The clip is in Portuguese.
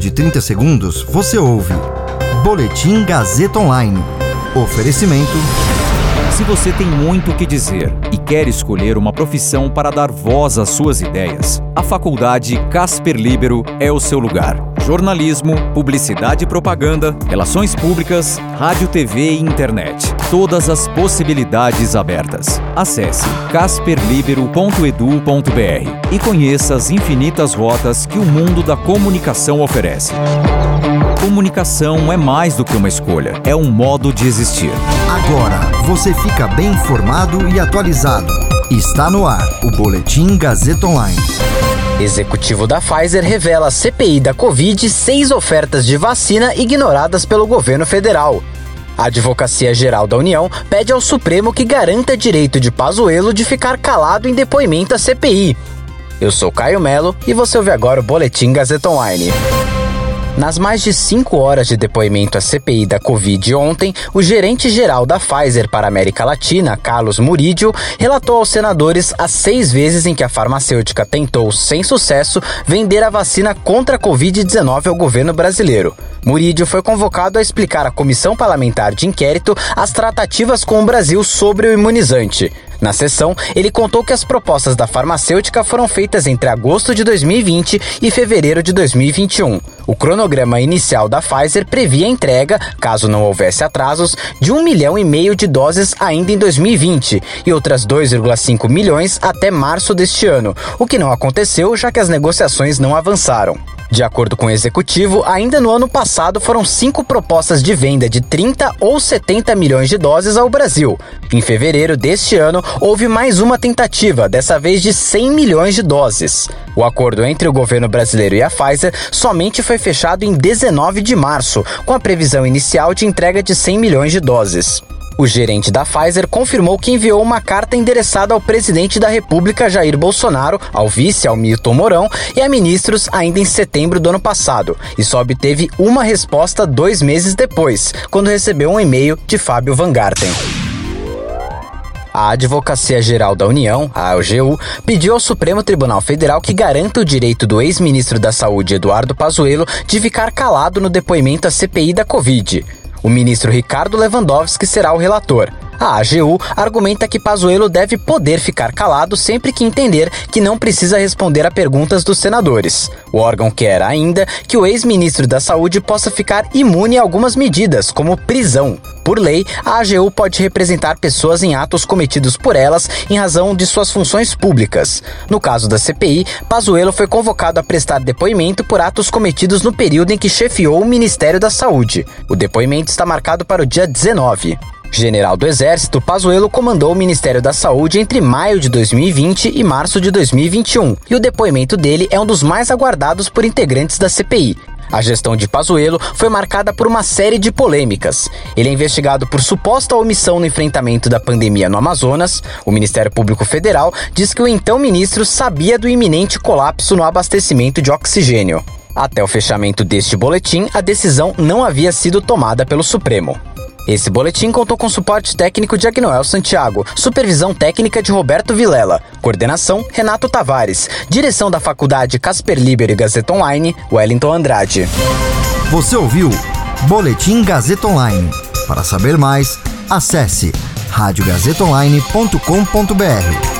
de 30 segundos, você ouve Boletim Gazeta Online. Oferecimento. Se você tem muito o que dizer e quer escolher uma profissão para dar voz às suas ideias, a Faculdade Casper Libero é o seu lugar. Jornalismo, publicidade e propaganda, relações públicas, rádio, TV e internet. Todas as possibilidades abertas. Acesse casperlibero.edu.br e conheça as infinitas rotas que o mundo da comunicação oferece. Comunicação é mais do que uma escolha, é um modo de existir. Agora você fica bem informado e atualizado. Está no ar o Boletim Gazeta Online. Executivo da Pfizer revela à CPI da Covid seis ofertas de vacina ignoradas pelo governo federal. A Advocacia Geral da União pede ao Supremo que garanta direito de Pazuello de ficar calado em depoimento à CPI. Eu sou Caio Melo e você ouve agora o Boletim Gazeta Online. Nas mais de cinco horas de depoimento à CPI da Covid ontem, o gerente-geral da Pfizer para a América Latina, Carlos Murídio, relatou aos senadores as seis vezes em que a farmacêutica tentou, sem sucesso, vender a vacina contra a Covid-19 ao governo brasileiro. Murídio foi convocado a explicar à Comissão Parlamentar de Inquérito as tratativas com o Brasil sobre o imunizante. Na sessão, ele contou que as propostas da farmacêutica foram feitas entre agosto de 2020 e fevereiro de 2021. O cronograma inicial da Pfizer previa a entrega, caso não houvesse atrasos, de um milhão e meio de doses ainda em 2020 e outras 2,5 milhões até março deste ano, o que não aconteceu já que as negociações não avançaram. De acordo com o executivo, ainda no ano passado foram cinco propostas de venda de 30 ou 70 milhões de doses ao Brasil. Em fevereiro deste ano, houve mais uma tentativa, dessa vez de 100 milhões de doses. O acordo entre o governo brasileiro e a Pfizer somente foi fechado em 19 de março, com a previsão inicial de entrega de 100 milhões de doses. O gerente da Pfizer confirmou que enviou uma carta endereçada ao presidente da República Jair Bolsonaro, ao vice Almilton Mourão e a ministros ainda em setembro do ano passado, e só obteve uma resposta dois meses depois, quando recebeu um e-mail de Fábio Van Garten. A Advocacia Geral da União, a AGU, pediu ao Supremo Tribunal Federal que garanta o direito do ex-ministro da Saúde, Eduardo Pazuello, de ficar calado no depoimento à CPI da Covid. O ministro Ricardo Lewandowski será o relator. A AGU argumenta que Pazuello deve poder ficar calado sempre que entender que não precisa responder a perguntas dos senadores. O órgão quer ainda que o ex-ministro da Saúde possa ficar imune a algumas medidas, como prisão. Por lei, a AGU pode representar pessoas em atos cometidos por elas em razão de suas funções públicas. No caso da CPI, Pazuello foi convocado a prestar depoimento por atos cometidos no período em que chefiou o Ministério da Saúde. O depoimento está marcado para o dia 19. General do Exército, Pazuello comandou o Ministério da Saúde entre maio de 2020 e março de 2021, e o depoimento dele é um dos mais aguardados por integrantes da CPI. A gestão de Pazuello foi marcada por uma série de polêmicas. Ele é investigado por suposta omissão no enfrentamento da pandemia no Amazonas. O Ministério Público Federal diz que o então ministro sabia do iminente colapso no abastecimento de oxigênio. Até o fechamento deste boletim, a decisão não havia sido tomada pelo Supremo. Esse boletim contou com suporte técnico de Agnoel Santiago, supervisão técnica de Roberto Vilela, coordenação Renato Tavares, direção da Faculdade Casper Liber e Gazeta Online, Wellington Andrade. Você ouviu Boletim Gazeta Online. Para saber mais, acesse radiogazetaonline.com.br.